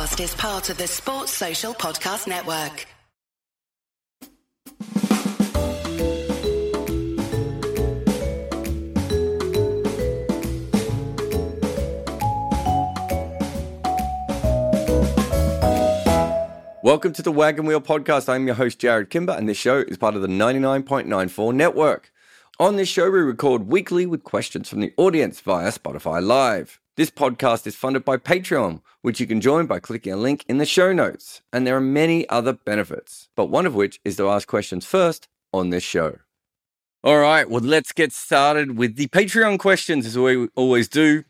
podcast is part of the Sports Social Podcast Network. Welcome to the Wagon Wheel Podcast. I'm your host, Jarrod Kimber, and this show is part of the 99.94 network. On this show, we record weekly with questions from the audience via Spotify Live. This podcast is funded by Patreon, which you can join by clicking a link in the show notes. And there are many other benefits, but one of which is to ask questions first on this show. All right, well, let's get started with the Patreon questions, as we always do.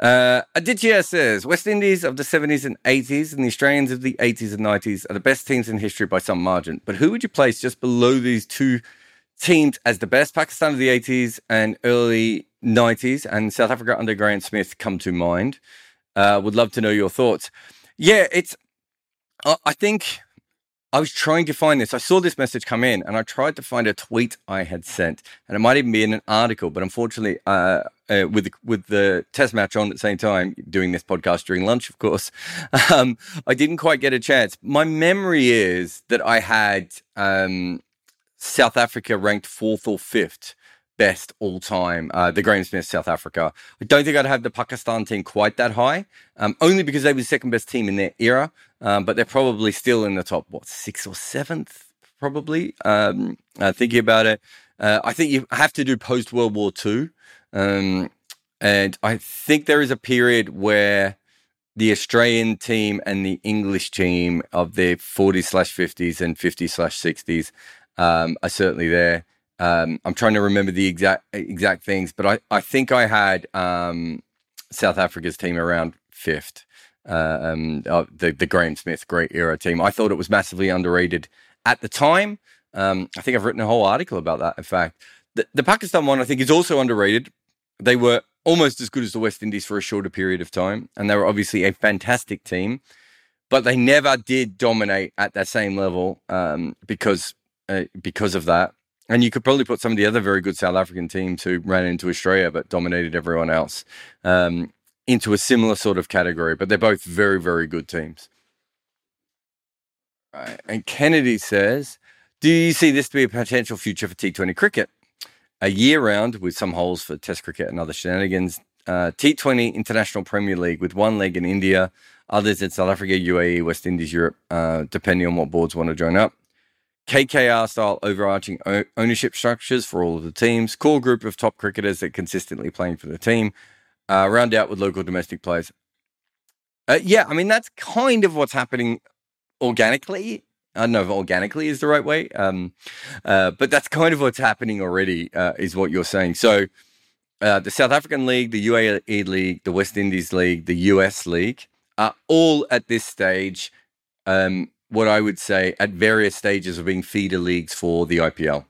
Uh, Aditya says West Indies of the 70s and 80s and the Australians of the 80s and 90s are the best teams in history by some margin. But who would you place just below these two teams as the best? Pakistan of the 80s and early 90s and South Africa under Graeme Smith come to mind. Uh, would love to know your thoughts. Yeah, it's, uh, I think I was trying to find this. I saw this message come in and I tried to find a tweet I had sent. And it might even be in an article, but unfortunately, uh, uh, with, the, with the test match on at the same time, doing this podcast during lunch, of course, um, I didn't quite get a chance. My memory is that I had um, South Africa ranked fourth or fifth best all time, uh, the Graeme Smith South Africa. I don't think I'd have the Pakistan team quite that high, um, only because they were the second best team in their era, um, but they're probably still in the top, what, sixth or seventh, probably, um, uh, thinking about it. Uh, I think you have to do post World War II. Um, and I think there is a period where the Australian team and the English team of the 40s slash 50s and 50s slash 60s um, are certainly there. Um, I'm trying to remember the exact exact things, but I, I think I had um, South Africa's team around fifth. Um, uh, the the Graeme Smith great era team. I thought it was massively underrated at the time. Um, I think I've written a whole article about that. In fact, the, the Pakistan one I think is also underrated. They were almost as good as the West Indies for a shorter period of time, and they were obviously a fantastic team, but they never did dominate at that same level um, because uh, because of that. And you could probably put some of the other very good South African teams who ran into Australia but dominated everyone else um, into a similar sort of category. But they're both very, very good teams. Right. And Kennedy says, Do you see this to be a potential future for T20 cricket? A year round with some holes for Test cricket and other shenanigans. Uh, T20 International Premier League with one leg in India, others in South Africa, UAE, West Indies, Europe, uh, depending on what boards want to join up. KKR style overarching ownership structures for all of the teams, core group of top cricketers that consistently playing for the team, uh, round out with local domestic players. Uh, yeah, I mean, that's kind of what's happening organically. I don't know if organically is the right way, um, uh, but that's kind of what's happening already, uh, is what you're saying. So, uh, the South African League, the UAE League, the West Indies League, the US League are all at this stage um, what I would say at various stages of being feeder leagues for the IPL.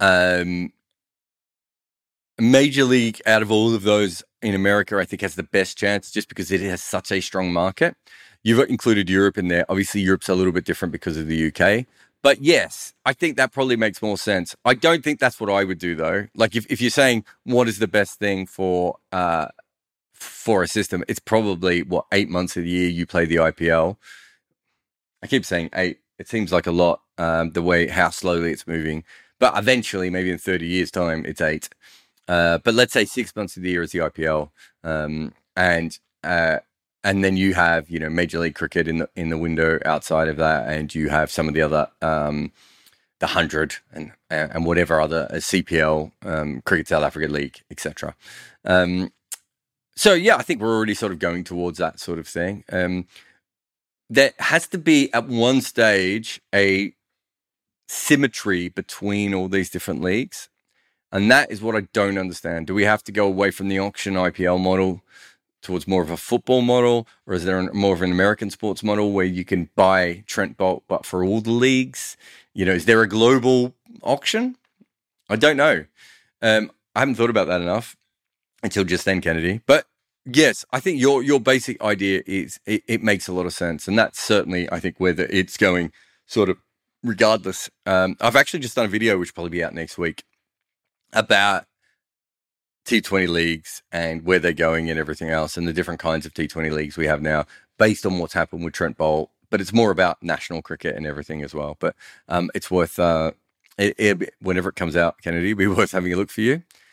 Um, Major League, out of all of those in America, I think has the best chance just because it has such a strong market. You've included Europe in there. Obviously, Europe's a little bit different because of the UK. But yes, I think that probably makes more sense. I don't think that's what I would do though. Like if, if you're saying what is the best thing for uh for a system, it's probably what eight months of the year you play the IPL. I keep saying eight. It seems like a lot, um, the way how slowly it's moving. But eventually, maybe in 30 years' time, it's eight. Uh, but let's say six months of the year is the IPL, um, and uh, and then you have you know Major League Cricket in the in the window outside of that, and you have some of the other um, the hundred and and whatever other uh, CPL, um, Cricket South Africa League, etc. Um, so yeah, I think we're already sort of going towards that sort of thing. There has to be at one stage a symmetry between all these different leagues. And that is what I don't understand. Do we have to go away from the auction IPL model towards more of a football model? Or is there more of an American sports model where you can buy Trent Boult, but for all the leagues? You know, is there a global auction? I don't know. Um, I haven't thought about that enough until just then, Kennedy. But Yes, I think your your basic idea is it, it, makes a lot of sense, and that's certainly I think where the, it's going. Sort of regardless, um, I've actually just done a video which will probably be out next week about T20 leagues and where they're going and everything else, and the different kinds of T20 leagues we have now. based on what's happened with Trent Boult. but it's more about national cricket and everything as well. But um, it's worth uh, it, it, whenever it comes out, Kennedy, it'd be worth having a look for you.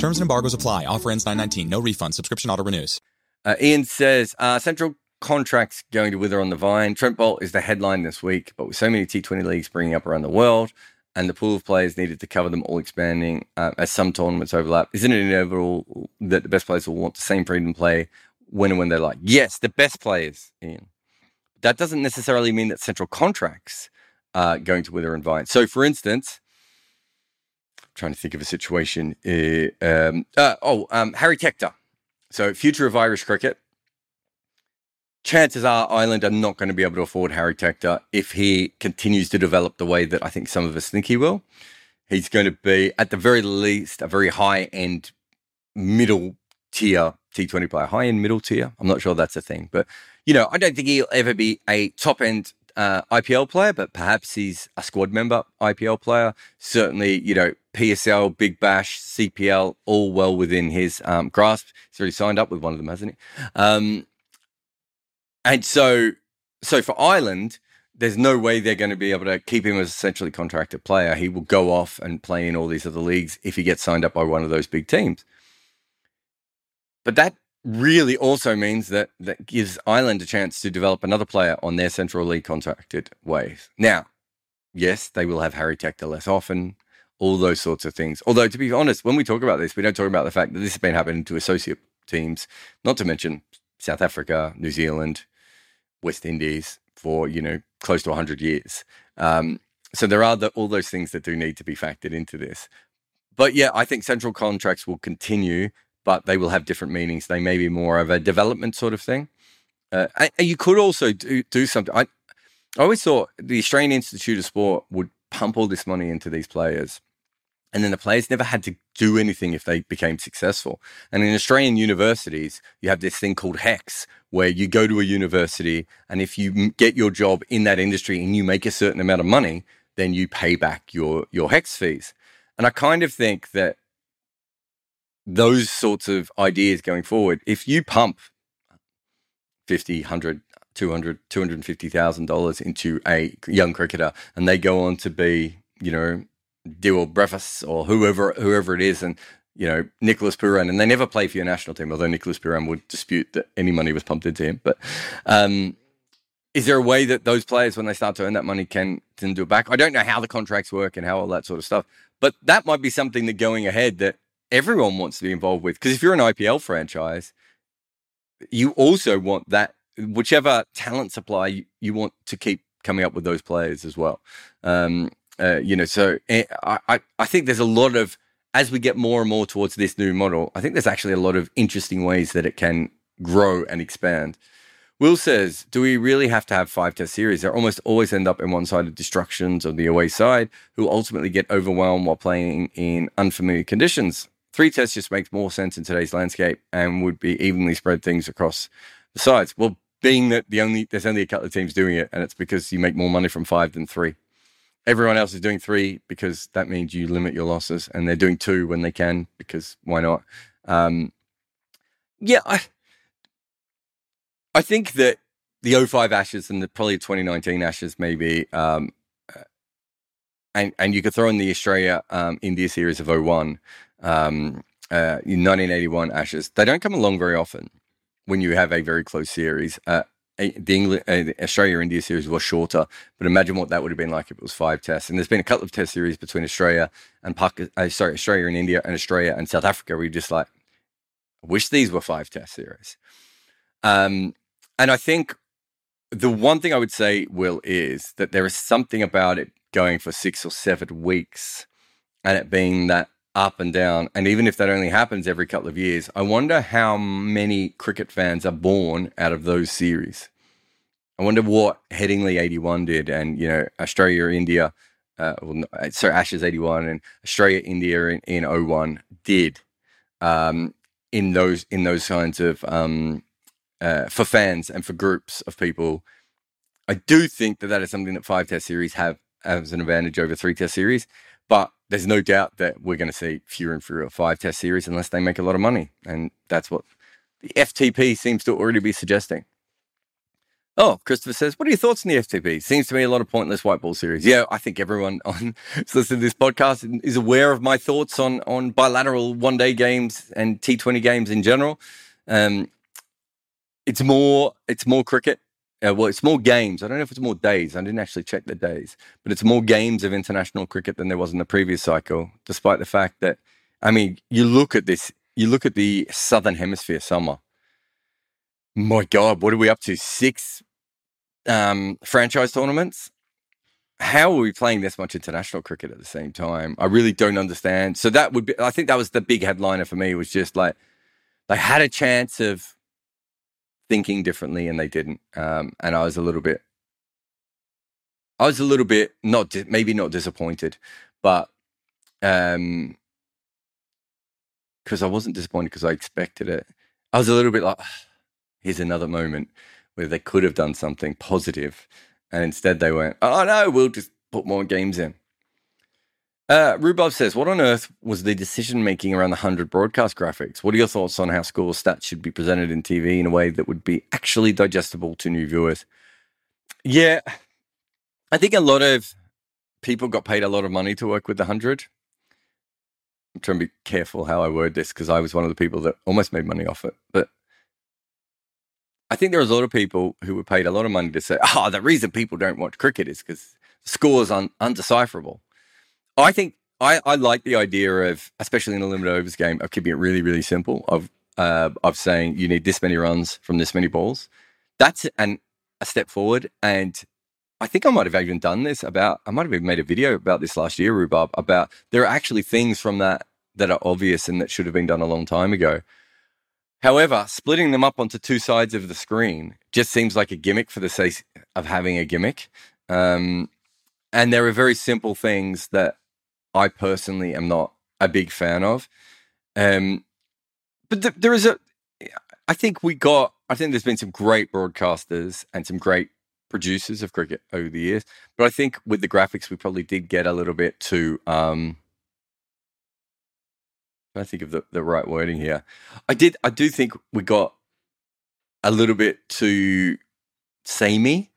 Terms and embargoes apply. Offer ends 919. No refund. Subscription auto renews. Uh, Ian says uh, Central contracts going to wither on the vine. Trent Boult is the headline this week, but with so many T20 leagues springing up around the world and the pool of players needed to cover them all expanding uh, as some tournaments overlap, isn't it inevitable that the best players will want the same freedom to play when and when they're like? Yes, the best players, Ian. That doesn't necessarily mean that central contracts are going to wither and vine. So, for instance, trying to think of a situation. Uh, um, uh, oh, um, Harry Tector. So, future of Irish cricket chances are Ireland are not going to be able to afford Harry Tector if he continues to develop the way that I think some of us think he will. He's going to be, at the very least, a very high end middle tier T20 player, high end middle tier. I'm not sure that's a thing, but you know, I don't think he'll ever be a top end uh, IPL player, but perhaps he's a squad member IPL player. Certainly, you know, PSL, Big Bash, CPL, all well within his um, grasp. He's already signed up with one of them, hasn't he? Um, and so, so for Ireland, there's no way they're going to be able to keep him as essentially contracted player. He will go off and play in all these other leagues if he gets signed up by one of those big teams. But that really also means that that gives Ireland a chance to develop another player on their Central League contracted ways. Now, yes, they will have Harry Tector less often, all those sorts of things. Although, to be honest, when we talk about this, we don't talk about the fact that this has been happening to associate teams, not to mention South Africa, New Zealand, West Indies for you know close to 100 years. Um, so there are the, all those things that do need to be factored into this. But yeah, I think central contracts will continue, but they will have different meanings. They may be more of a development sort of thing. Uh, and you could also do, do something. I, I always thought the Australian Institute of Sport would pump all this money into these players and then the players never had to do anything if they became successful. And in Australian universities, you have this thing called HECS, where you go to a university, and if you get your job in that industry and you make a certain amount of money, then you pay back your your HECS fees. And I kind of think that those sorts of ideas going forward, if you pump 50, 100, 200, 250,000 dollars into a young cricketer and they go on to be, you know, Dewald Brevis or whoever whoever it is, and you know Nicholas Pooran, and they never play for your national team. Although Nicholas Pooran would dispute that any money was pumped into him, but um, is there a way that those players, when they start to earn that money, can can do it back? I don't know how the contracts work and how all that sort of stuff, but that might be something that going ahead that everyone wants to be involved with. Because if you're an IPL franchise, you also want that whichever talent supply you, you want to keep coming up with those players as well. Um, uh, you know, so eh, I, I think there's a lot of, as we get more and more towards this new model, I think there's actually a lot of interesting ways that it can grow and expand. Will says, do we really have to have five test series? They almost always end up in one sided destructions of the away side, who ultimately get overwhelmed while playing in unfamiliar conditions. Three tests just makes more sense in today's landscape and would be evenly spread things across the sides. Well, being that the only there's only a couple of teams doing it, and it's because you make more money from five than three. Everyone else is doing three because that means you limit your losses, and they're doing two when they can because why not? Um, yeah, I I think that the 05 Ashes and the probably 2019 Ashes maybe, um, uh, and and you could throw in the Australia um, India series of 01, um, uh, 1981 Ashes. They don't come along very often when you have a very close series. Uh, the uh, Australia India series was shorter, but imagine what that would have been like if it was five tests. And there's been a couple of test series between Australia and Pakistan, uh, sorry, Australia and India and Australia and South Africa where you just like, I wish these were five test series. Um, and I think the one thing I would say, Will, is that there is something about it going for six or seven weeks and it being that up and down. And even if that only happens every couple of years, I wonder how many cricket fans are born out of those series. I wonder what Headingley 81 did and, you know, Australia, India, uh, well, uh, sorry, Ashes 81 and Australia, India in, in 01 did um, in those in those kinds of um, uh, for fans and for groups of people. I do think that that is something that five test series have as an advantage over three test series, but there's no doubt that we're going to see fewer and fewer five test series unless they make a lot of money, and that's what the FTP seems to already be suggesting. Oh, Christopher says, what are your thoughts on the FTP? Seems to me a lot of pointless white ball series. Yeah, I think everyone on listening to this podcast is aware of my thoughts on on bilateral one day games and T20 games in general. Um, it's more it's more cricket. Uh, well, it's more games. I don't know if it's more days. I didn't actually check the days, but it's more games of international cricket than there was in the previous cycle. Despite the fact that, I mean, you look at this, you look at the Southern Hemisphere summer. My God, what are we up to? Six um, franchise tournaments. How are we playing this much international cricket at the same time? I really don't understand. So that would be, I think that was the big headliner for me was just like they had a chance of thinking differently and they didn't. Um, and I was a little bit, I was a little bit not, maybe not disappointed, but, um, because I wasn't disappointed because I expected it. I was a little bit like, here's another moment where they could have done something positive, and instead they went, "Oh no, we'll just put more games in." Uh, Rubov says, "What on earth was the decision making around the hundred broadcast graphics? What are your thoughts on how score stats should be presented in TV in a way that would be actually digestible to new viewers?" Yeah, I think a lot of people got paid a lot of money to work with the hundred. I'm trying to be careful how I word this because I was one of the people that almost made money off it, but I think there was a lot of people who were paid a lot of money to say, oh, the reason people don't watch cricket is because scores un- undecipherable. I think I, I like the idea of, especially in a limited overs game, of keeping it really, really simple. Of uh, of saying you need this many runs from this many balls. That's an a step forward. And I think I might have even done this about. I might have even made a video about this last year, Rhubarb. About there are actually things from that that are obvious and that should have been done a long time ago. However, splitting them up onto two sides of the screen just seems like a gimmick for the sake of having a gimmick. Um, and there are very simple things that I personally am not a big fan of. Um, but th- there is a, I think we got, I think there's been some great broadcasters and some great producers of cricket over the years. But I think with the graphics, we probably did get a little bit too, um, I think of the, the right wording here. I did. I do think we got a little bit too samey,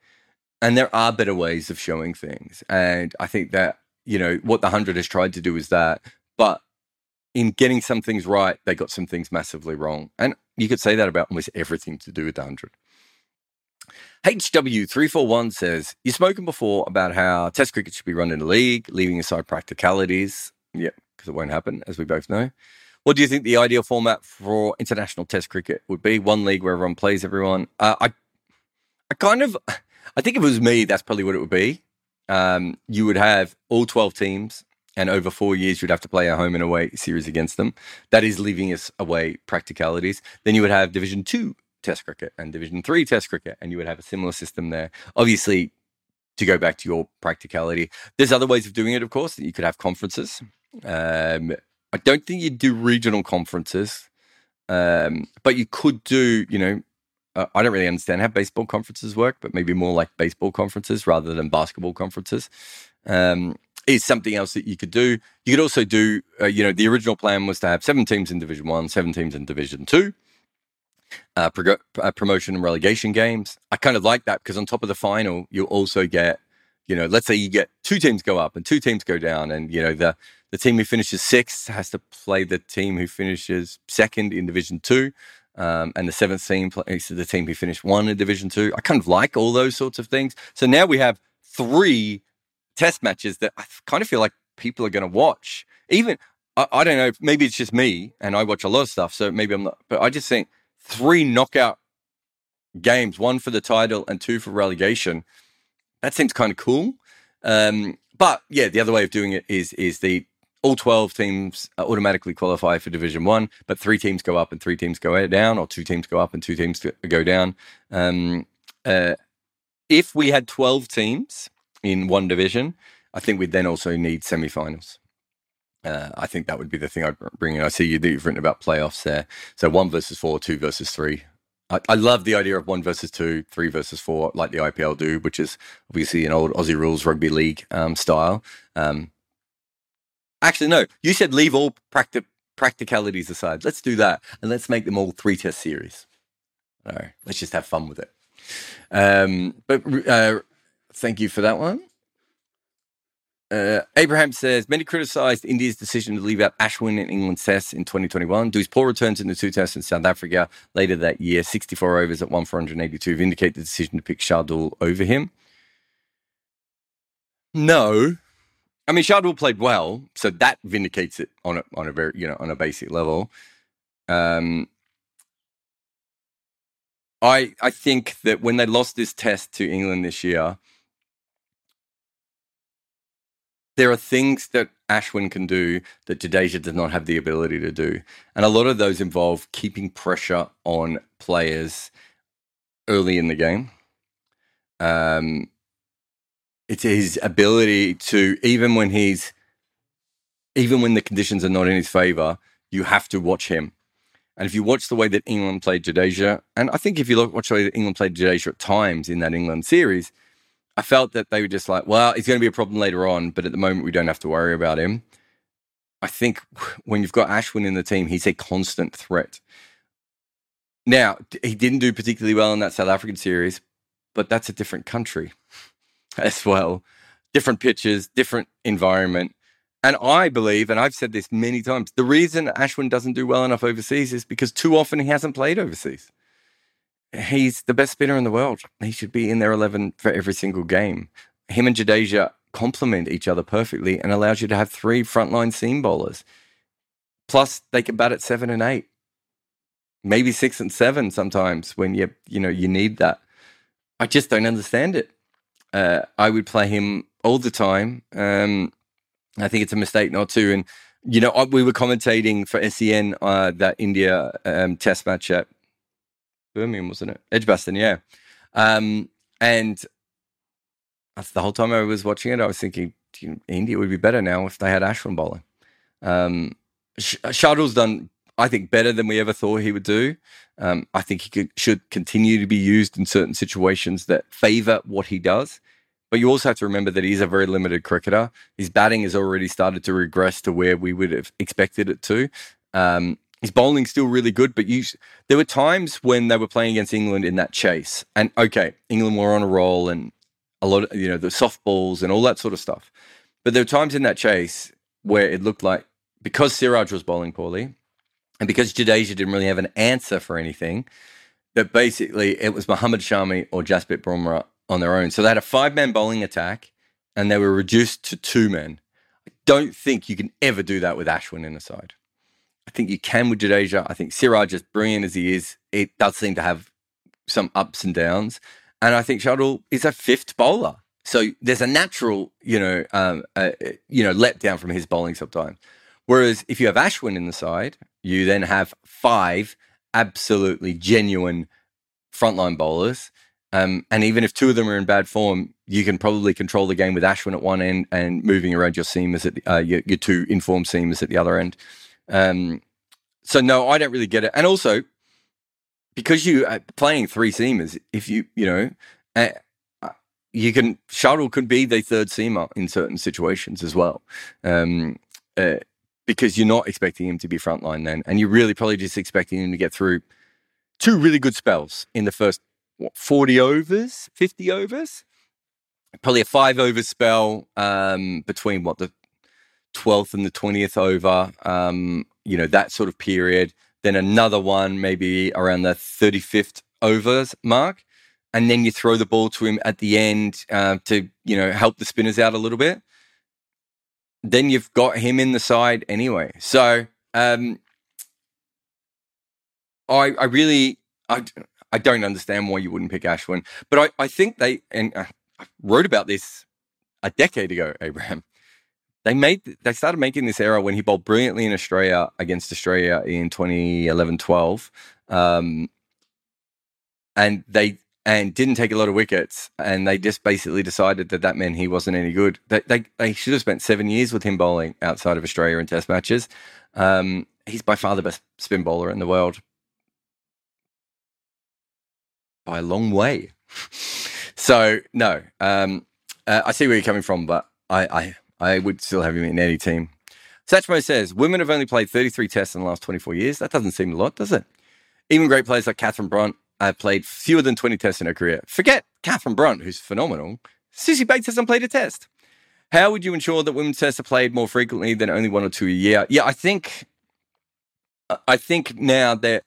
and there are better ways of showing things. And I think that you know what the hundred has tried to do is that, but in getting some things right, they got some things massively wrong. And you could say that about almost everything to do with the hundred. HW341 says, You've spoken before about how Test cricket should be run in a league, leaving aside practicalities. Yeah, because it won't happen, as we both know. What do you think the ideal format for international Test cricket would be? One league where everyone plays everyone. Uh, I, I kind of, I think if it was me, that's probably what it would be. Um, you would have all twelve teams, and over four years, you'd have to play a home and away series against them. That is leaving us away practicalities. Then you would have Division Two Test cricket and Division Three Test cricket, and you would have a similar system there. Obviously, to go back to your practicality, there's other ways of doing it. Of course, you could have conferences. Um, I don't think you'd do regional conferences, um, but you could do, you know, uh, I don't really understand how baseball conferences work, but maybe more like baseball conferences rather than basketball conferences. Um, is something else that you could do. You could also do, uh, you know, the original plan was to have seven teams in Division One, seven teams in Division Two, uh, uh, promotion and relegation games. I kind of like that because on top of the final, you also get, you know, let's say you get two teams go up and two teams go down, and you know the the team who finishes sixth has to play the team who finishes second in Division Two. Um, and the seventh team plays the team who finished one in Division Two. I kind of like all those sorts of things. So now we have three test matches that I kind of feel like people are going to watch. Even I, I, don't know, maybe it's just me, and I watch a lot of stuff, so maybe I'm not. But I just think three knockout games, one for the title and two for relegation. That seems kind of cool. Um, but yeah, the other way of doing it is is the all 12 teams automatically qualify for division one but three teams go up and three teams go down or two teams go up and two teams go down um, uh, if we had 12 teams in one division, I think we'd then also need semi-finals. Uh, I think that would be the thing I'd bring in. I see you, you've written about playoffs there. So one versus four, two versus three. I, I love the idea of one versus two, three versus four, like the IPL do, which is obviously an old Aussie rules rugby league um, style. Um, actually, no, you said leave all practi- practicalities aside. Let's do that, and let's make them all three test series. All right, let's just have fun with it. Um, but uh, thank you for that one. Uh, Abraham says many criticised India's decision to leave out Ashwin in England's tests in 2021. Do his poor returns in the two tests in South Africa later that year, 64 overs at 1 for 182, vindicate the decision to pick Shardul over him? No. I mean, Shardul played well, so that vindicates it on a on a very you know on a basic level. Um, I I think that when they lost this test to England this year, there are things that Ashwin can do that Jadeja does not have the ability to do. And a lot of those involve keeping pressure on players early in the game. Um, it's his ability to, even when he's, even when the conditions are not in his favor, you have to watch him. And if you watch the way that England played Jadeja, and I think if you look watch the way that England played Jadeja at times in that England series, I felt that they were just like, well, he's going to be a problem later on, but at the moment we don't have to worry about him. I think when you've got Ashwin in the team, he's a constant threat. Now, he didn't do particularly well in that South African series, but that's a different country as well. Different pitches, different environment. And I believe, and I've said this many times, the reason Ashwin doesn't do well enough overseas is because too often he hasn't played overseas he's the best spinner in the world. He should be in their 11 for every single game. Him and Jadeja complement each other perfectly and allows you to have three frontline seam bowlers. Plus, they can bat at seven and eight, maybe six and seven sometimes when you you know you need that. I just don't understand it. Uh, I would play him all the time. Um, I think it's a mistake not to. And you know, we were commentating for SEN uh, that India um, Test match at Birmingham, wasn't it? Edgbaston, yeah. Um, and that's the whole time I was watching it, I was thinking India would be better now if they had Ashwin bowling. Um, Sh- Shardul's done, I think, better than we ever thought he would do. Um, I think he could, should continue to be used in certain situations that favour what he does. But you also have to remember that he's a very limited cricketer. His batting has already started to regress to where we would have expected it to. Um, his bowling's still really good, but you, there were times when they were playing against England in that chase, and okay, England were on a roll, and a lot of you know the soft balls and all that sort of stuff. But there were times in that chase where it looked like because Siraj was bowling poorly, and because Jadeja didn't really have an answer for anything, that basically it was Mohammad Shami or Jasprit Bumrah on their own. So they had a five-man bowling attack, and they were reduced to two men. I don't think you can ever do that with Ashwin in the side. I think you can with Jadeja. I think Siraj, as brilliant as he is, it does seem to have some ups and downs. And I think Shardul is a fifth bowler. So there's a natural, you know, um, uh, you know, letdown from his bowling sometimes. Whereas if you have Ashwin in the side, you then have five absolutely genuine frontline bowlers. Um, and even if two of them are in bad form, you can probably control the game with Ashwin at one end and moving around your seamers at the, uh, your, your two informed seamers at the other end. Um, so no, I don't really get it. And also, because you are playing three seamers, if you you know, uh, you can Shardul could be the third seamer in certain situations as well, um, uh, because you're not expecting him to be frontline then, and you're really probably just expecting him to get through two really good spells in the first what, 40 overs, 50 overs, probably a five over spell um, between what the 12th and the 20th over, um, you know, that sort of period. Then another one, maybe around the 35th overs mark. And then you throw the ball to him at the end uh, to, you know, help the spinners out a little bit. Then you've got him in the side anyway. So um, I, I really, I, I don't understand why you wouldn't pick Ashwin. But I, I think they, and I wrote about this a decade ago, Abraham they made they started making this error when he bowled brilliantly in Australia against Australia in 2011 12. Um, and they and didn't take a lot of wickets, and they just basically decided that that meant he wasn't any good. They they, they should have spent seven years with him bowling outside of Australia in Test matches. Um, he's by far the best spin bowler in the world by a long way. so no, um, uh, I see where you're coming from, but I, I I would still have him in any team. Satchmo says women have only played 33 tests in the last 24 years. That doesn't seem a lot, does it? Even great players like Catherine Brunt have played fewer than 20 tests in her career. Forget Catherine Brunt, who's phenomenal. Suzie Bates hasn't played a test. How would you ensure that women's tests are played more frequently than only one or two a year? Yeah, I think I think now that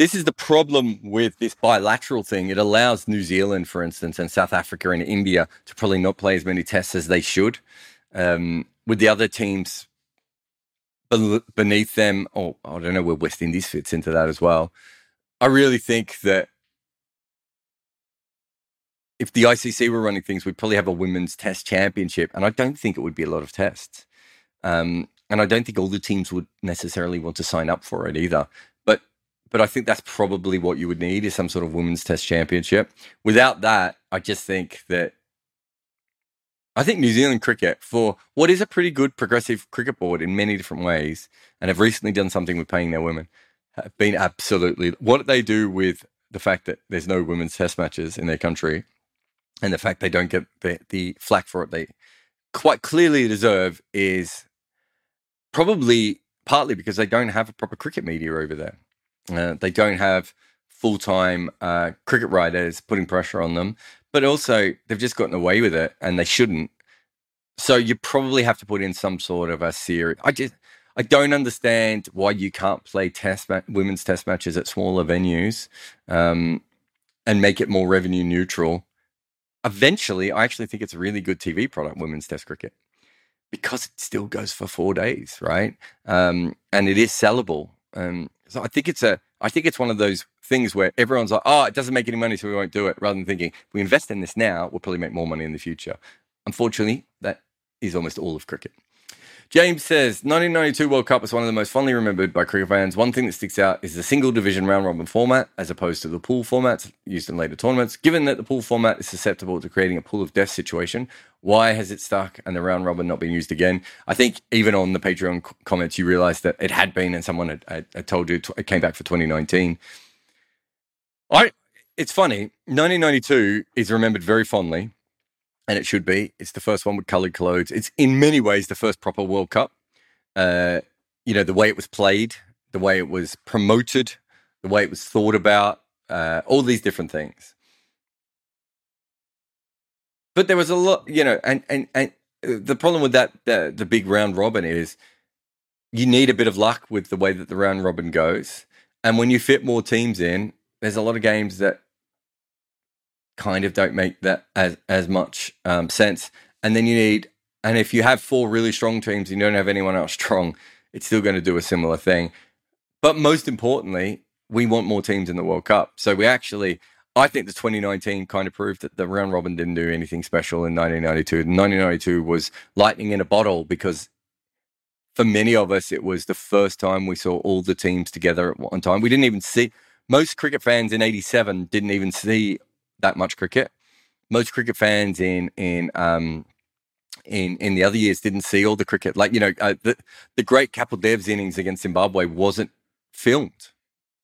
this is the problem with this bilateral thing. It allows New Zealand, for instance, and South Africa and India to probably not play as many tests as they should. Um, with the other teams beneath them, or I don't know where West Indies fits into that as well. I really think that if the ICC were running things, we'd probably have a women's test championship, and I don't think it would be a lot of tests. Um, and I don't think all the teams would necessarily want to sign up for it either. But I think that's probably what you would need is some sort of women's test championship. Without that, I just think that I think New Zealand cricket, for what is a pretty good progressive cricket board in many different ways, and have recently done something with paying their women, have been absolutely what they do with the fact that there's no women's test matches in their country, and the fact they don't get the, the flack for it they quite clearly deserve is probably partly because they don't have a proper cricket media over there. Uh, they don't have full time uh, cricket writers putting pressure on them, but also they've just gotten away with it and they shouldn't. So you probably have to put in some sort of a series. I just I don't understand why you can't play test ma- women's test matches at smaller venues um, and make it more revenue neutral. Eventually, I actually think it's a really good TV product, women's test cricket because it still goes for four days, right? Um, and it is sellable. Um, so I think it's a, I think it's one of those things where everyone's like, oh, it doesn't make any money, so we won't do it. Rather than thinking, if we invest in this now, we'll probably make more money in the future. Unfortunately, that is almost all of cricket. James says 1992 World Cup was one of the most fondly remembered by cricket fans. One thing that sticks out is the single division round robin format as opposed to the pool formats used in later tournaments. Given that the pool format is susceptible to creating a pool of death situation, why has it stuck and the round robin not been used again? I think even on the Patreon comments, you realized that it had been and someone had, had, told you it came back for 2019. I, it's funny, 1992 is remembered very fondly and it should be. It's the first one with coloured clothes. It's in many ways the first proper World Cup. Uh, you know, the way it was played, the way it was promoted, the way it was thought about, uh, all these different things. But there was a lot, you know, and and and uh, the problem with that, the, the big round robin is you need a bit of luck with the way that the round robin goes. And when you fit more teams in, there's a lot of games that kind of don't make that as as much um, sense. And then you need, and if you have four really strong teams and you don't have anyone else strong, it's still going to do a similar thing. But most importantly, we want more teams in the World Cup. So we actually, I think the 2019 kind of proved that the round robin didn't do anything special in 1992. 1992 was lightning in a bottle because for many of us, it was the first time we saw all the teams together at one time. We didn't even see most cricket fans in 87 didn't even see that much cricket. Most cricket fans in in um, in in the other years didn't see all the cricket. Like you know, uh, the the great Kapil Dev's innings against Zimbabwe wasn't filmed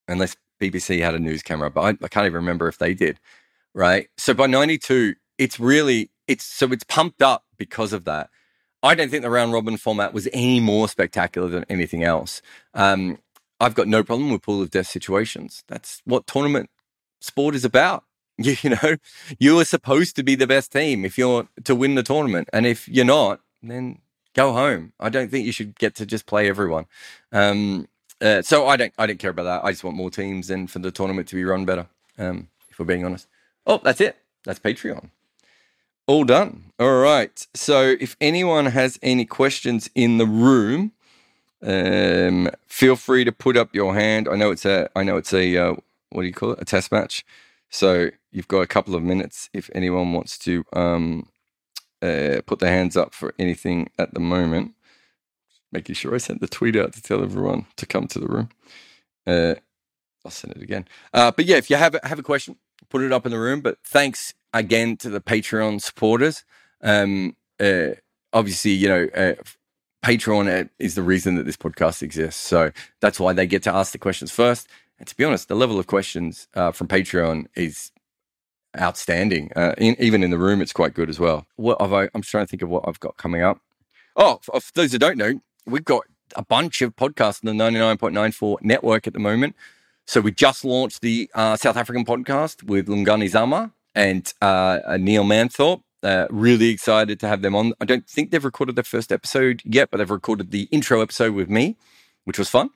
unless BBC had a news camera, but I, I can't even remember if they did. Right. So by '92, it's really it's so it's pumped up because of that. I don't think the round robin format was any more spectacular than anything else. Um, I've got no problem with pool of death situations. That's what tournament sport is about. You, you know, you are supposed to be the best team if you're to win the tournament, and if you're not, then go home. I don't think you should get to just play everyone. Um, uh, so I don't, I don't care about that. I just want more teams and for the tournament to be run better. Um, if we're being honest. Oh, that's it. That's Patreon. All done. All right. So if anyone has any questions in the room, um, feel free to put up your hand. I know it's a, I know it's a, uh, what do you call it? A test match. So you've got a couple of minutes if anyone wants to um, uh, put their hands up for anything at the moment. Making sure I sent the tweet out to tell everyone to come to the room. Uh, I'll send it again. Uh, but yeah, if you have a, have a question, put it up in the room. But thanks again to the Patreon supporters. Um, uh, obviously, you know, uh, Patreon uh, is the reason that this podcast exists. So that's why they get to ask the questions first. And to be honest, the level of questions uh, from Patreon is outstanding. Uh, in, even in the room, it's quite good as well. What have I? I'm just trying to think of what I've got coming up. Oh, for those who don't know, we've got a bunch of podcasts in the 99.94 network at the moment. So we just launched the uh, South African podcast with Lungani Zama and uh, Neil Manthorp. Uh, really excited to have them on. I don't think they've recorded their first episode yet, but they've recorded the intro episode with me, which was fun.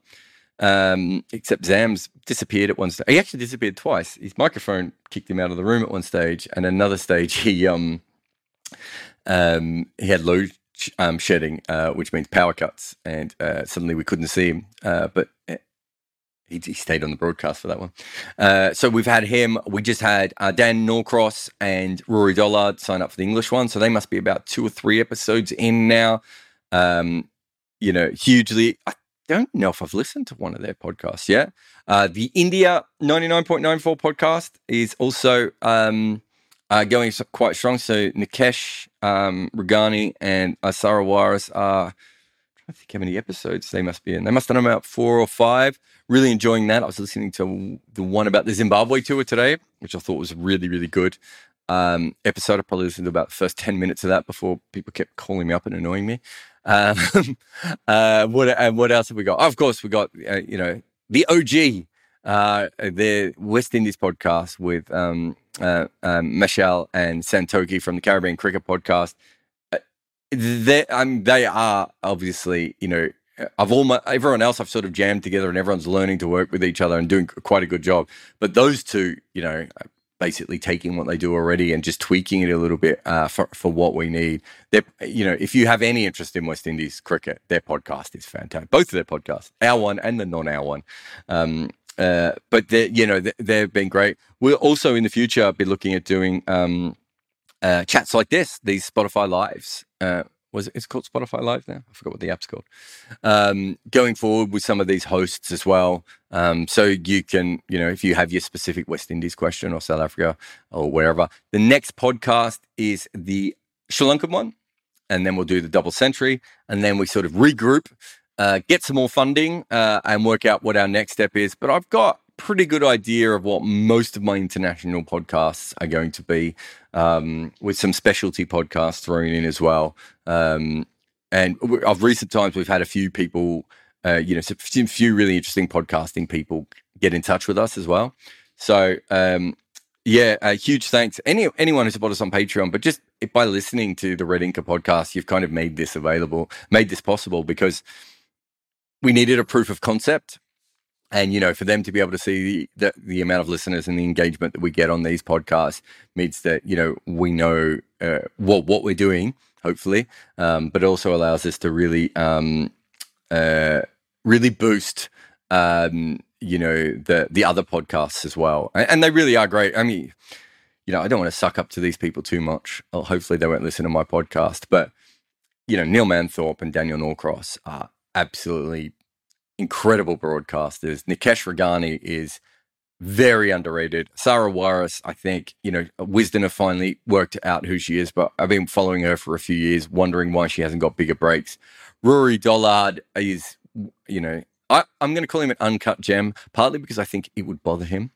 Um, except Zam's disappeared at one stage. He actually disappeared twice. His microphone kicked him out of the room at one stage, and another stage he um um he had load sh- um, shedding, uh, which means power cuts, and uh, suddenly we couldn't see him. Uh, but uh, he, he stayed on the broadcast for that one. Uh, so we've had him. We just had uh, Dan Norcross and Rory Dollard sign up for the English one, so they must be about two or three episodes in now. Um, you know, hugely. I don't know if I've listened to one of their podcasts yet. Uh, the India 99.94 podcast is also um, uh, going quite strong. So Nikesh um, Ragani and Asara Waris are, trying think how many episodes they must be in. They must have done about four or five. Really enjoying that. I was listening to the one about the Zimbabwe tour today, which I thought was really, really good. Um, episode. I probably listened to about the first 10 minutes of that before people kept calling me up and annoying me. Um, uh, what and what else have we got? of course, we got uh, you know the OG, uh, the West Indies podcast with um, uh, um, Michelle and Santokie from the Caribbean Cricket Podcast. Uh, They, um, they are obviously you know. I've all my, everyone else I've sort of jammed together and everyone's learning to work with each other and doing quite a good job. But those two, you know, basically taking what they do already and just tweaking it a little bit uh, for for what we need. They're, you know, if you have any interest in West Indies cricket, their podcast is fantastic. Both of their podcasts, our one and the non-our one. Um, uh, but they, you know, they, they've been great. We'll also in the future be looking at doing um, uh, chats like this, these Spotify lives. Was it, it's called Spotify Live now? I forgot what the app's called. Um, going forward with some of these hosts as well. Um, so you can, you know, if you have your specific West Indies question or South Africa or wherever, the next podcast is the Sri Lankan one, and then we'll do the double century, and then we sort of regroup, uh, get some more funding, uh, and work out what our next step is. But I've got pretty good idea of what most of my international podcasts are going to be, um, with some specialty podcasts thrown in as well. Um, and of recent times, we've had a few people, uh, you know, some few really interesting podcasting people get in touch with us as well. So, um, yeah, a huge thanks any anyone who supported us on Patreon, but just by listening to the Red Inker podcast, you've kind of made this available, made this possible because we needed a proof of concept and you know for them to be able to see the, the the amount of listeners and the engagement that we get on these podcasts means that you know we know uh, what what we're doing hopefully um, but also allows us to really um, uh, really boost um, you know the the other podcasts as well. And, and they really are great. I mean you know i don't want to suck up to these people too much. Well, hopefully they won't listen to my podcast but you know neil manthorp and daniel norcross are absolutely incredible broadcasters. Nikesh Ragani is very underrated. Sarah Waris, I think, you know, Wisden have finally worked out who she is, but I've been following her for a few years, wondering why she hasn't got bigger breaks. Rory Dollard is, you know, I, I'm going to call him an uncut gem, partly because I think it would bother him.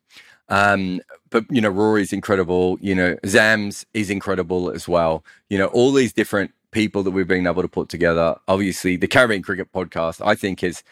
Um, but you know, Rory's incredible. You know, Zams is incredible as well. You know, all these different people that we've been able to put together. Obviously, the Caribbean Cricket Podcast, I think, has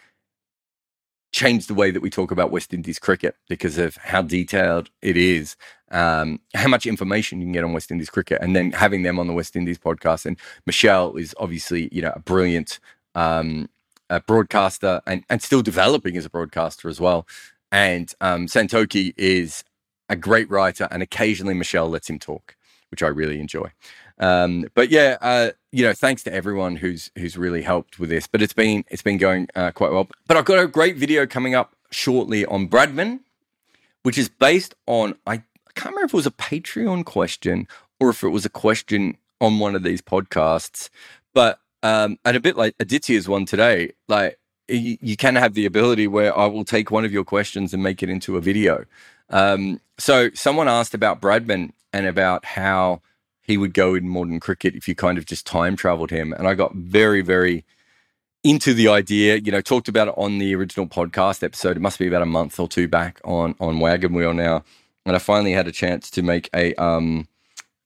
changed the way that we talk about West Indies cricket because of how detailed it is, um, how much information you can get on West Indies cricket, and then having them on the West Indies podcast. And Michelle is obviously, you know, a brilliant um, uh, broadcaster and, and still developing as a broadcaster as well. And um, Santokie is a great writer, and occasionally Michelle lets him talk, which I really enjoy. Um, but yeah, uh, you know, thanks to everyone who's who's really helped with this. But it's been it's been going uh, quite well. But I've got a great video coming up shortly on Bradman, which is based on I, can't remember if it was a Patreon question or if it was a question on one of these podcasts. But um, and a bit like Aditya's one today, like you, you can have the ability where I will take one of your questions and make it into a video. Um, so someone asked about Bradman and about how he would go in modern cricket if you kind of just time traveled him. And I got very, very into the idea, you know, talked about it on the original podcast episode. It must be about a month or two back on on Wagon Wheel now. And I finally had a chance to make a um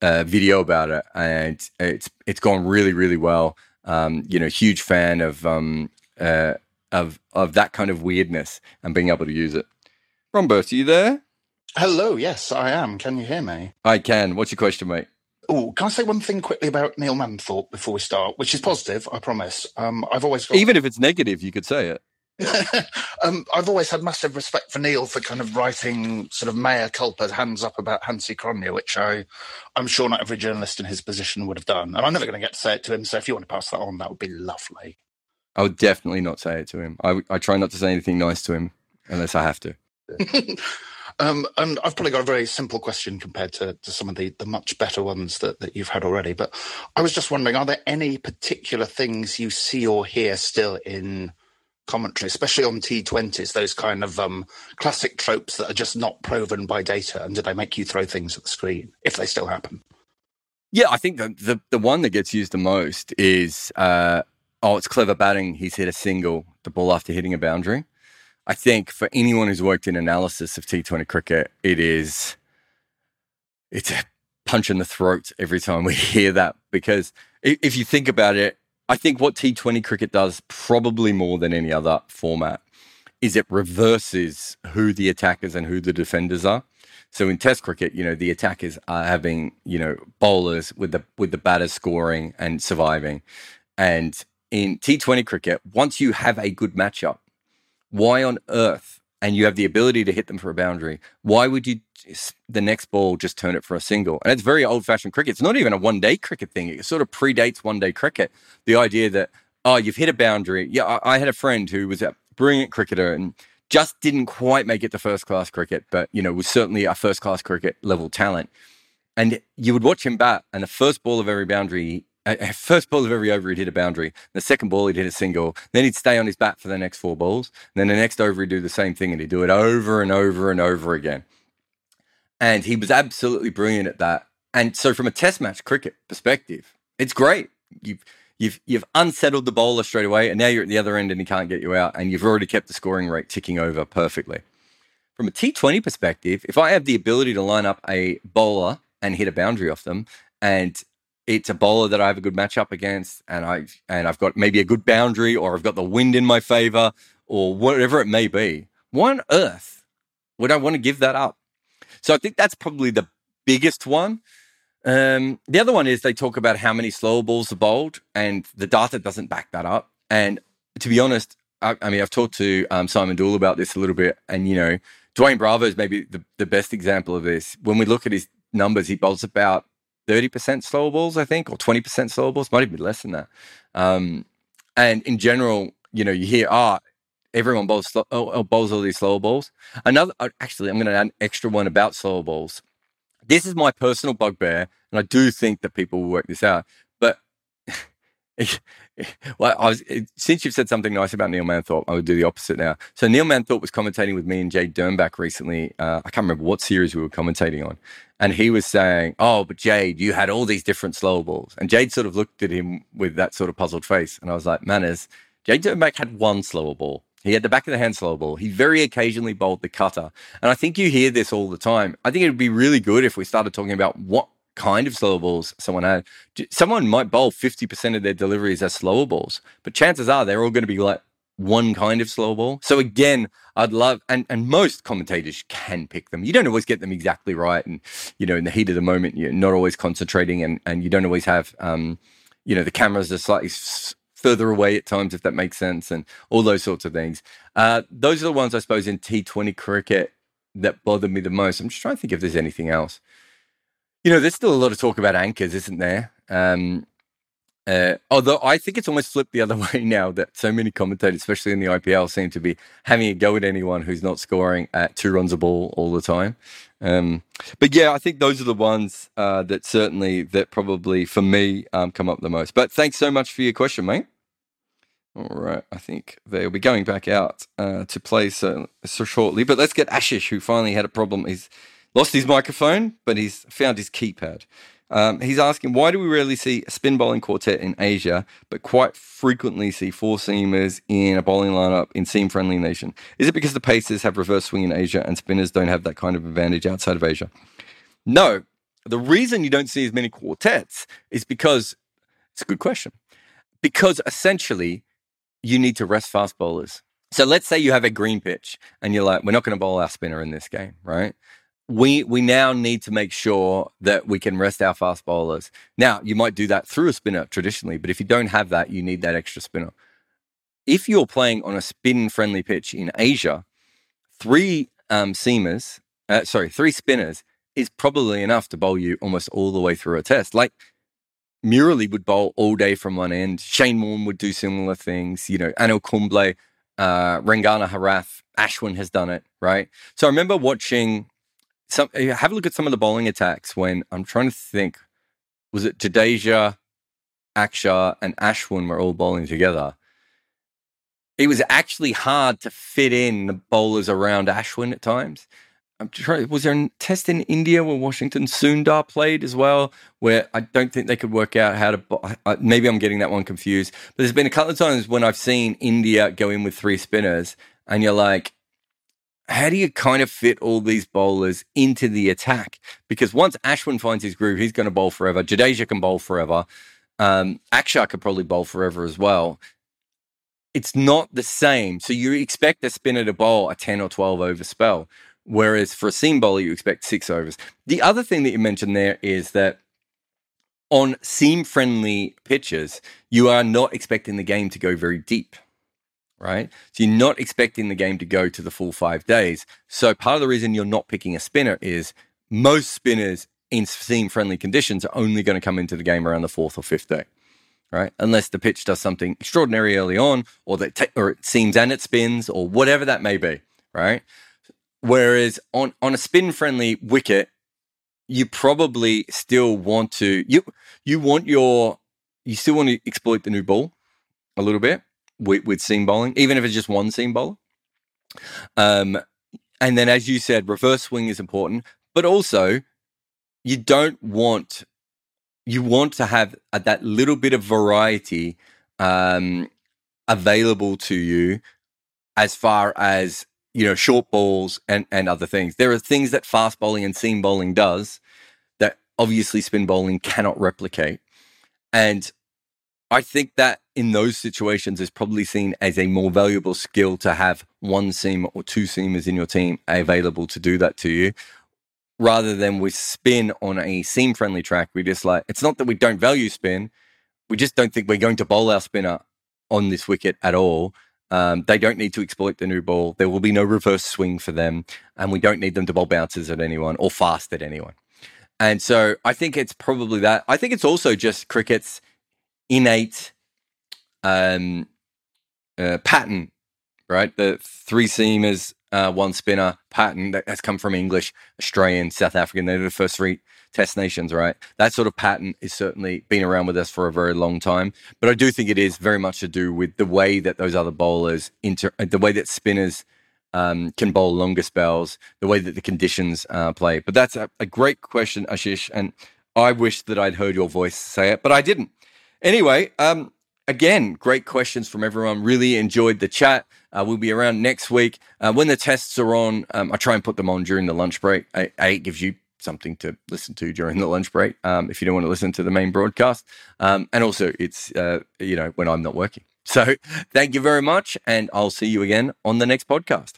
a video about it and it's it's gone really, really well. Um, you know, huge fan of um uh of of that kind of weirdness and being able to use it. Ron are you there? Hello, yes, I am. Can you hear me? I can. What's your question, mate? Oh, can I say one thing quickly about Neil Manthorp before we start, which is positive, I promise. Um, I've always got, Even if it's negative, you could say it. um, I've always had massive respect for Neil for kind of writing sort of mea culpa, hands up about Hansi Cronje, which I, I'm sure not every journalist in his position would have done. And I'm never going to get to say it to him. So if you want to pass that on, that would be lovely. I would definitely not say it to him. I, I try not to say anything nice to him unless I have to. um, and I've probably got a very simple question compared to, to some of the, the much better ones that, that you've had already. But I was just wondering, are there any particular things you see or hear still in commentary, especially on T20s, those kind of um, classic tropes that are just not proven by data? And do they make you throw things at the screen if they still happen? Yeah, I think the, the, the one that gets used the most is uh, oh, it's clever batting. He's hit a single, the ball after hitting a boundary. I think for anyone who's worked in analysis of T20 cricket, it is it's a punch in the throat every time we hear that because if you think about it, I think what T20 cricket does probably more than any other format is it reverses who the attackers and who the defenders are. So in Test cricket, you know, the attackers are having, you know, bowlers with the with the batters scoring and surviving. And in T20 cricket, once you have a good matchup, why on earth, and you have the ability to hit them for a boundary, why would you the next ball just turn it for a single? And it's very old fashioned cricket. It's not even a one day cricket thing. It sort of predates one day cricket. The idea that, oh, you've hit a boundary. Yeah, I, I had a friend who was a brilliant cricketer and just didn't quite make it to first class cricket, but, you know, was certainly a first class cricket level talent. And you would watch him bat, and the first ball of every boundary, first ball of every over, he'd hit a boundary. The second ball, he'd hit a single. Then he'd stay on his bat for the next four balls. And then the next over, he'd do the same thing, and he'd do it over and over and over again. And he was absolutely brilliant at that. And so, from a test match cricket perspective, it's great. You've you've you've unsettled the bowler straight away, and now you're at the other end, and he can't get you out, and you've already kept the scoring rate ticking over perfectly. From a T20 perspective, if I have the ability to line up a bowler and hit a boundary off them, and it's a bowler that I have a good matchup against, and I and I've got maybe a good boundary, or I've got the wind in my favor, or whatever it may be. Why on earth would I want to give that up? So I think that's probably the biggest one. Um, the other one is they talk about how many slow balls are bowled, and the data doesn't back that up. And to be honest, I, I mean, I've talked to um, Simon Doull about this a little bit, and you know, Dwayne Bravo is maybe the, the best example of this. When we look at his numbers, he bowls about 30% slow balls, I think, or 20% slow balls, might even be less than that. Um, and in general, you know, you hear, ah, oh, everyone bowls, slow, oh, oh, bowls all these slow balls. Another, uh, actually, I'm going to add an extra one about slow balls. This is my personal bugbear, and I do think that people will work this out. Well, I was, since you've said something nice about Neil Manthorp, I would do the opposite now. So Neil Manthorp was commentating with me and Jade Dernbach recently. Uh, I can't remember what series we were commentating on, and he was saying, "Oh, but Jade, you had all these different slow balls." And Jade sort of looked at him with that sort of puzzled face, and I was like, "Manners, Jade Dernbach had one slower ball. He had the back of the hand slow ball. He very occasionally bowled the cutter. And I think you hear this all the time. I think it would be really good if we started talking about what kind of slower balls someone had. Someone might bowl 50% of their deliveries as slower balls, but chances are they're all going to be like one kind of slow ball. So again, I'd love and and most commentators can pick them. You don't always get them exactly right, and you know in the heat of the moment, you're not always concentrating, and and you don't always have um, you know the cameras are slightly further away at times, if that makes sense, and all those sorts of things. Uh, those are the ones I suppose in T20 cricket that bother me the most. I'm just trying to think if there's anything else. You know, there's still a lot of talk about anchors, isn't there? Um, uh, although I think it's almost flipped the other way now that so many commentators, especially in the IPL, seem to be having a go at anyone who's not scoring at two runs a ball all the time. Um, but yeah, I think those are the ones uh, that certainly that probably for me um, come up the most. But thanks so much for your question, mate. All right, I think they'll be going back out uh, to play so, so shortly. But let's get Ashish, who finally had a problem. He's lost his microphone, but he's found his keypad. Um, he's asking, why do we rarely see a spin bowling quartet in Asia, but quite frequently see four seamers in a bowling lineup in seam friendly nation? Is it because the pacers have reverse swing in Asia and spinners don't have that kind of advantage outside of Asia? No. The reason you don't see as many quartets is because it's a good question. Because essentially, you need to rest fast bowlers. So let's say you have a green pitch and you're like, we're not going to bowl our spinner in this game, right? We we now need to make sure that we can rest our fast bowlers. Now, you might do that through a spinner traditionally, but if you don't have that, you need that extra spinner. If you're playing on a spin friendly pitch in Asia, three um, seamers, uh, sorry, three spinners is probably enough to bowl you almost all the way through a test. Like Murali would bowl all day from one end. Shane Warne would do similar things. You know, Anil Kumble, uh, Rangana Herath, Ashwin has done it, right? So I remember watching some uh, have a look at some of the bowling attacks when I'm trying to think. Was it Jadeja, Akshar, and Ashwin were all bowling together? It was actually hard to fit in the bowlers around Ashwin at times. I'm trying. Was there a test in India where Washington Sundar played as well, where I don't think they could work out how to. Maybe I'm getting that one confused. But there's been a couple of times when I've seen India go in with three spinners, and you're like, how do you kind of fit all these bowlers into the attack? Because once Ashwin finds his groove, he's going to bowl forever. Jadeja can bowl forever. Um, Akshar could probably bowl forever as well. It's not the same. So you expect a spinner to bowl a 10 or 12 over spell, whereas for a seam bowler, you expect six overs. The other thing that you mentioned there is that on seam friendly pitches, you are not expecting the game to go very deep right? So you're not expecting the game to go to the full five days. So part of the reason you're not picking a spinner is most spinners in seam friendly conditions are only going to come into the game around the fourth or fifth day, right? Unless the pitch does something extraordinary early on, or that te- or it seams and it spins, or whatever that may be, right? Whereas on on a spin friendly wicket, you probably still want to you you want your you still want to exploit the new ball a little bit with, with seam bowling, even if it's just one seam bowler. Um, and then, as you said, reverse swing is important, but also you don't want you want to have a, that little bit of variety um, available to you as far as you know short balls and and other things. There are things that fast bowling and seam bowling does that obviously spin bowling cannot replicate, and I think that in those situations is probably seen as a more valuable skill to have one seam or two seamers in your team available to do that to you rather than with spin on a seam friendly track. We just like, it's not that we don't value spin. We just don't think we're going to bowl our spinner on this wicket at all. Um, they don't need to exploit the new ball. There will be no reverse swing for them. And we don't need them to bowl bounces at anyone or fast at anyone. And so I think it's probably that. I think it's also just cricket's innate um, uh, pattern, right? The three seamers, uh, one spinner pattern that has come from English, Australian, South African. They're the first three test nations, right? That sort of pattern is certainly been around with us for a very long time. But I do think it is very much to do with the way that those other bowlers, inter- uh, the way that spinners um, can bowl longer spells, the way that the conditions uh, play. But that's a, a great question, Ashish. And I wish that I'd heard your voice say it, but I didn't. Anyway, um, again, great questions from everyone. Really enjoyed the chat. Uh, we'll be around next week. Uh, when the tests are on, um, I try and put them on during the lunch break. It gives you something to listen to during the lunch break um, if you don't want to listen to the main broadcast. Um, and also, it's, uh, you know, when I'm not working. So thank you very much. And I'll see you again on the next podcast.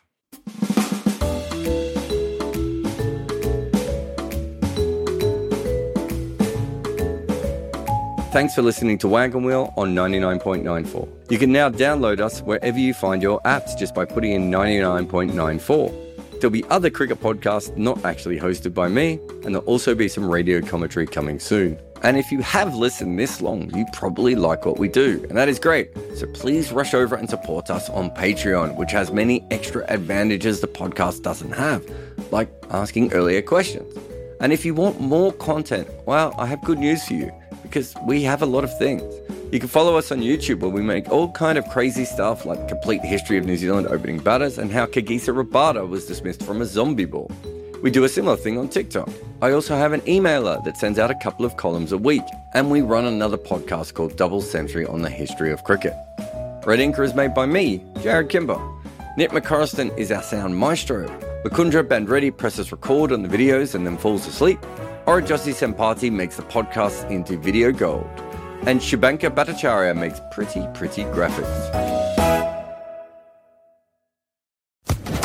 Thanks for listening to Wagon Wheel on 99.94. You can now download us wherever you find your apps just by putting in 99.94. There'll be other cricket podcasts not actually hosted by me, and there'll also be some radio commentary coming soon. And if you have listened this long, you probably like what we do, and that is great. So please rush over and support us on Patreon, which has many extra advantages the podcast doesn't have, like asking earlier questions. And if you want more content, well, I have good news for you because we have a lot of things. You can follow us on YouTube where we make all kind of crazy stuff like complete history of New Zealand opening batters and how Kagiso Rabada was dismissed from a zombie ball. We do a similar thing on TikTok. I also have an emailer that sends out a couple of columns a week, and we run another podcast called Double Century on the history of cricket. Red Inker is made by me, Jarrod Kimber. Nick McCorriston is our sound maestro. Mukunda Bandreddi presses record on the videos and then falls asleep. Aurojyoti Senapati makes the podcast into video gold. And Shubanka Bhattacharya makes pretty, pretty graphics.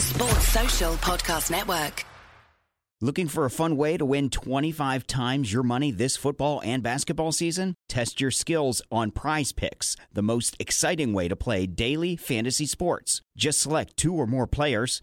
Sports Social Podcast Network. Looking for a fun way to win 25 times your money this football and basketball season? Test your skills on prize picks, the most exciting way to play daily fantasy sports. Just select two or more players,